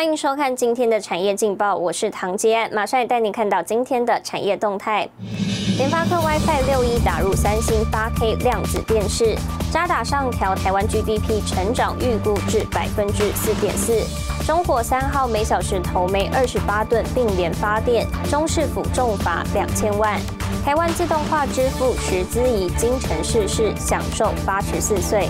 欢迎收看今天的产业劲报，我是唐杰安，马上也带你看到今天的产业动态。联发科 WiFi 六一打入三星八 K 量子电视，渣打上调台湾 GDP 成长预估至百分之四点四。中火三号每小时投煤二十八吨并联发电，中市府重罚两千万。台湾自动化支付石资仪京城逝世，享受八十四岁。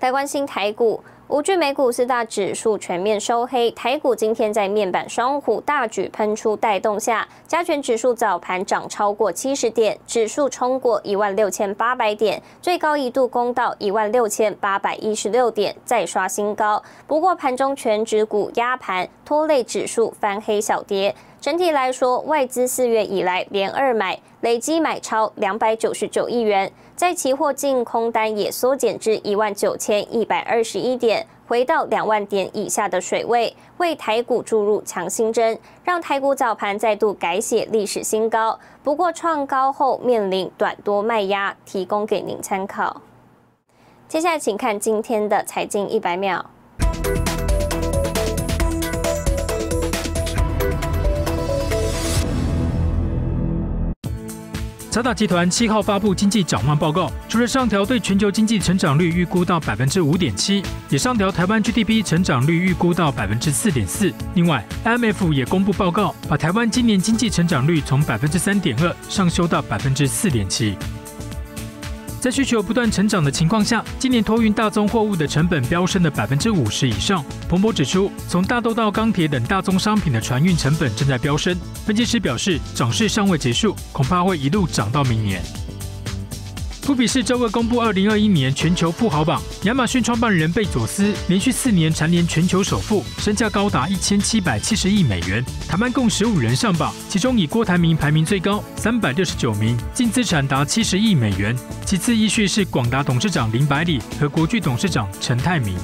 来关心台股。五巨美股四大指数全面收黑，台股今天在面板双虎大举喷出带动下，加权指数早盘涨超过七十点，指数冲过一万六千八百点，最高一度攻到一万六千八百一十六点，再刷新高。不过盘中全指股压盘，拖累指数翻黑小跌。整体来说，外资四月以来连二买，累积买超两百九十九亿元。在期货净空单也缩减至一万九千一百二十一点，回到两万点以下的水位，为台股注入强心针，让台股早盘再度改写历史新高。不过创高后面临短多卖压，提供给您参考。接下来请看今天的财经一百秒。渣打集团七号发布经济展望报告，除了上调对全球经济成长率预估到百分之五点七，也上调台湾 GDP 成长率预估到百分之四点四。另外，IMF 也公布报告，把台湾今年经济成长率从百分之三点二上修到百分之四点七。在需求不断成长的情况下，今年托运大宗货物的成本飙升了百分之五十以上。彭博指出，从大豆到钢铁等大宗商品的船运成本正在飙升。分析师表示，涨势尚未结束，恐怕会一路涨到明年。富比士周二公布二零二一年全球富豪榜，亚马逊创办人贝佐斯连续四年蝉联全球首富，身价高达一千七百七十亿美元。台湾共十五人上榜，其中以郭台铭排名最高，三百六十九名，净资产达七十亿美元。其次依序是广达董事长林百里和国巨董事长陈泰明。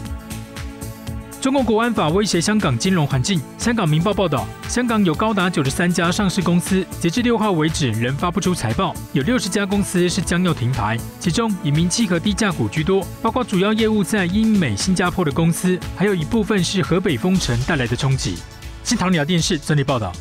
中共国安法威胁香港金融环境。香港明报报道，香港有高达九十三家上市公司，截至六号为止仍发不出财报，有六十家公司是将要停牌，其中以名气和低价股居多，包括主要业务在英美、新加坡的公司，还有一部分是河北封城带来的冲击。新唐鸟电视整理报道。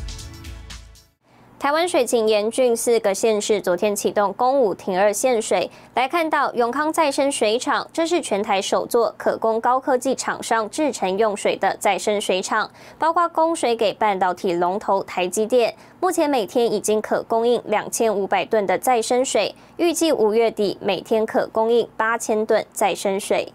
台湾水情严峻，四个县市昨天启动公五停二限水。来看到永康再生水厂，这是全台首座可供高科技厂商制成用水的再生水厂，包括供水给半导体龙头台积电。目前每天已经可供应两千五百吨的再生水，预计五月底每天可供应八千吨再生水。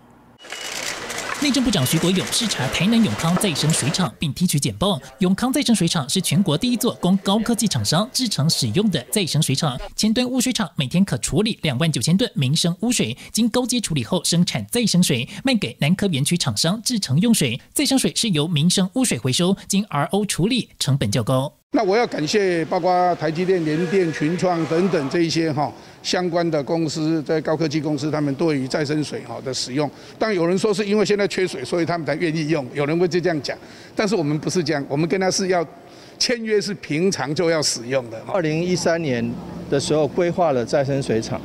内政部长徐国勇视察台南永康再生水厂，并提取简报。永康再生水厂是全国第一座供高科技厂商制成使用的再生水厂。千吨污水厂每天可处理两万九千吨民生污水，经高阶处理后生产再生水，卖给南科园区厂商制成用水。再生水是由民生污水回收，经 RO 处理，成本较高。那我要感谢包括台积电、联电、群创等等这一些哈相关的公司，在高科技公司，他们对于再生水哈的使用。但有人说是因为现在缺水，所以他们才愿意用，有人会就这样讲。但是我们不是这样，我们跟他是要签约，是平常就要使用的。二零一三年的时候规划了再生水厂，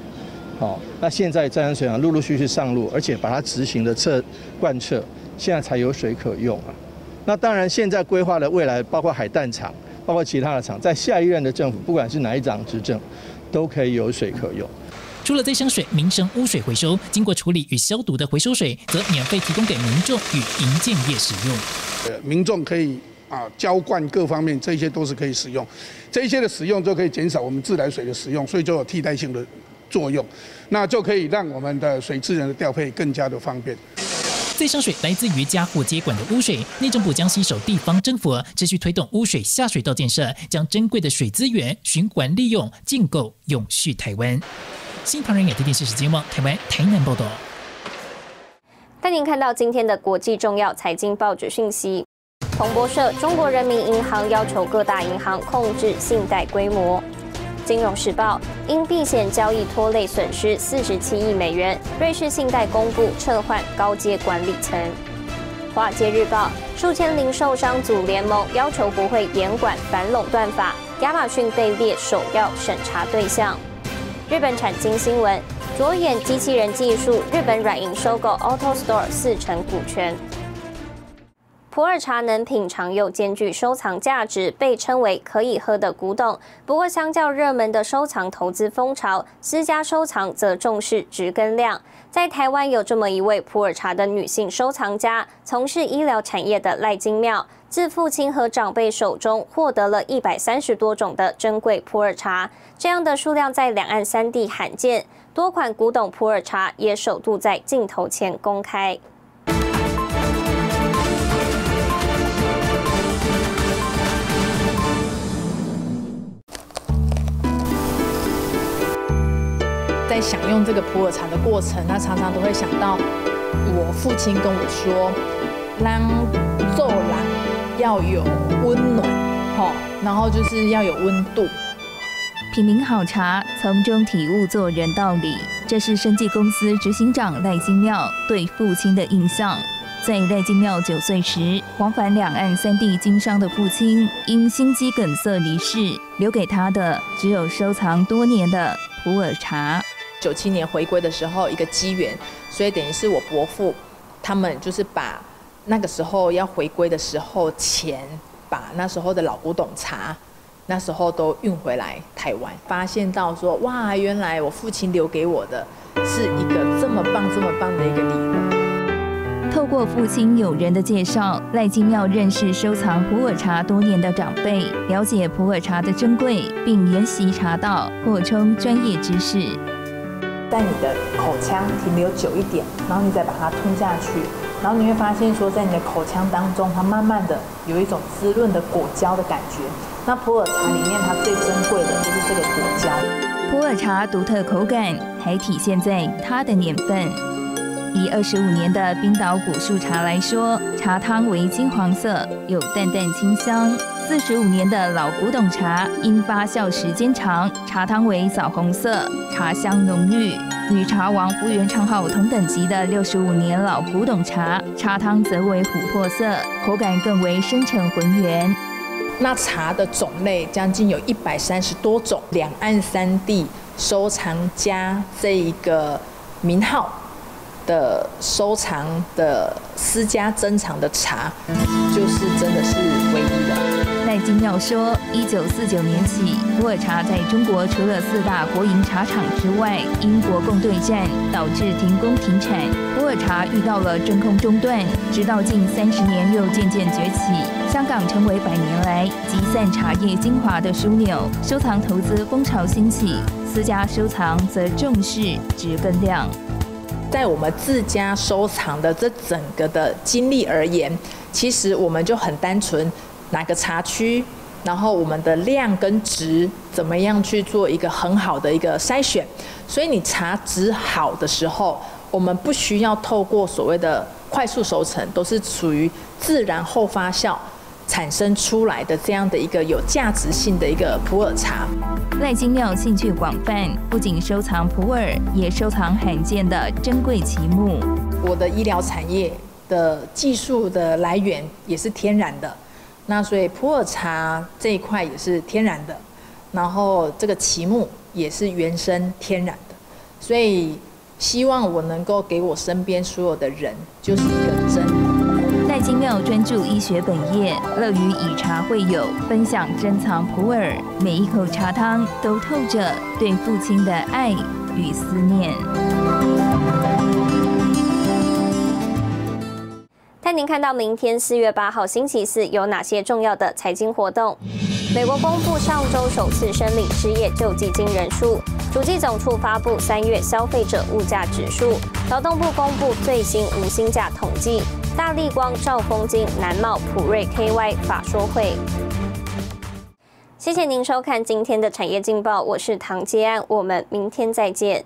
好，那现在再生水厂陆陆续续上路，而且把它执行的彻贯彻，现在才有水可用啊。那当然，现在规划的未来包括海淡厂。包括其他的厂，在下一任的政府，不管是哪一党执政，都可以有水可用。除了再生水、民生污水回收，经过处理与消毒的回收水，则免费提供给民众与营建业使用。呃，民众可以啊浇灌各方面，这些都是可以使用。这些的使用就可以减少我们自来水的使用，所以就有替代性的作用，那就可以让我们的水资源的调配更加的方便。再生水来自于家户接管的污水，内政部将携手地方政府，持续推动污水下水道建设，将珍贵的水资源循环利用，建构永续台湾。新唐人亚太电视时间网台湾台南报道。带您看到今天的国际重要财经报纸讯息。彭博社：中国人民银行要求各大银行控制信贷规模。金融时报因避险交易拖累损失四十七亿美元，瑞士信贷公布撤换高阶管理层。华尔街日报数千零售商组联盟要求不会严管反垄断法，亚马逊被列首要审查对象。日本产经新闻着眼机器人技术，日本软银收购 AutoStore 四成股权。普洱茶能品尝又兼具收藏价值，被称为可以喝的古董。不过，相较热门的收藏投资风潮，私家收藏则重视值跟量。在台湾有这么一位普洱茶的女性收藏家，从事医疗产业的赖金妙，自父亲和长辈手中获得了一百三十多种的珍贵普洱茶，这样的数量在两岸三地罕见。多款古董普洱茶也首度在镜头前公开。在享用这个普洱茶的过程，他常常都会想到我父亲跟我说：“让做人要有温暖，吼，然后就是要有温度。”品茗好茶，从中体悟做人道理，这是生技公司执行长赖金妙对父亲的印象。在赖金妙九岁时，往返两岸三地经商的父亲因心肌梗塞离世，留给他的只有收藏多年的普洱茶。九七年回归的时候，一个机缘，所以等于是我伯父他们就是把那个时候要回归的时候钱，把那时候的老古董茶，那时候都运回来台湾，发现到说哇，原来我父亲留给我的是一个这么棒、这么棒的一个礼物。透过父亲友人的介绍，赖金耀认识收藏普洱茶多年的长辈，了解普洱茶的珍贵，并研习茶道，扩充专业知识。在你的口腔停留久一点，然后你再把它吞下去，然后你会发现说，在你的口腔当中，它慢慢的有一种滋润的果胶的感觉。那普洱茶里面它最珍贵的就是这个果胶。普洱茶独特口感还体现在它的年份。以二十五年的冰岛古树茶来说，茶汤为金黄色，有淡淡清香。四十五年的老古董茶，因发酵时间长，茶汤为枣红色，茶香浓郁。与茶王福源昌号同等级的六十五年老古董茶，茶汤则为琥珀色，口感更为深沉浑圆。那茶的种类将近有一百三十多种，两岸三地收藏家这一个名号的收藏的私家珍藏的茶，就是真的是唯一的。赖金要说，一九四九年起，普洱茶在中国除了四大国营茶厂之外，因国共对战导致停工停产，普洱茶遇到了真空中断，直到近三十年又渐渐崛起。香港成为百年来集散茶叶精华的枢纽，收藏投资风潮兴起，私家收藏则重视值跟量。在我们自家收藏的这整个的经历而言，其实我们就很单纯。哪个茶区，然后我们的量跟值怎么样去做一个很好的一个筛选？所以你茶质好的时候，我们不需要透过所谓的快速熟成，都是属于自然后发酵产生出来的这样的一个有价值性的一个普洱茶。赖金妙兴趣广泛，不仅收藏普洱，也收藏罕见的珍贵奇木。我的医疗产业的技术的来源也是天然的。那所以普洱茶这一块也是天然的，然后这个奇木也是原生天然的，所以希望我能够给我身边所有的人就是一个真。赖金妙专注医学本业，乐于以茶会友，分享珍藏普洱，每一口茶汤都透着对父亲的爱与思念。带您看到明天四月八号星期四有哪些重要的财经活动。美国公布上周首次申领失业救济金人数，主计总处发布三月消费者物价指数，劳动部公布最新无薪假统计。大立光、兆丰金、南茂、普瑞、KY 法说会。谢谢您收看今天的产业劲报，我是唐杰安，我们明天再见。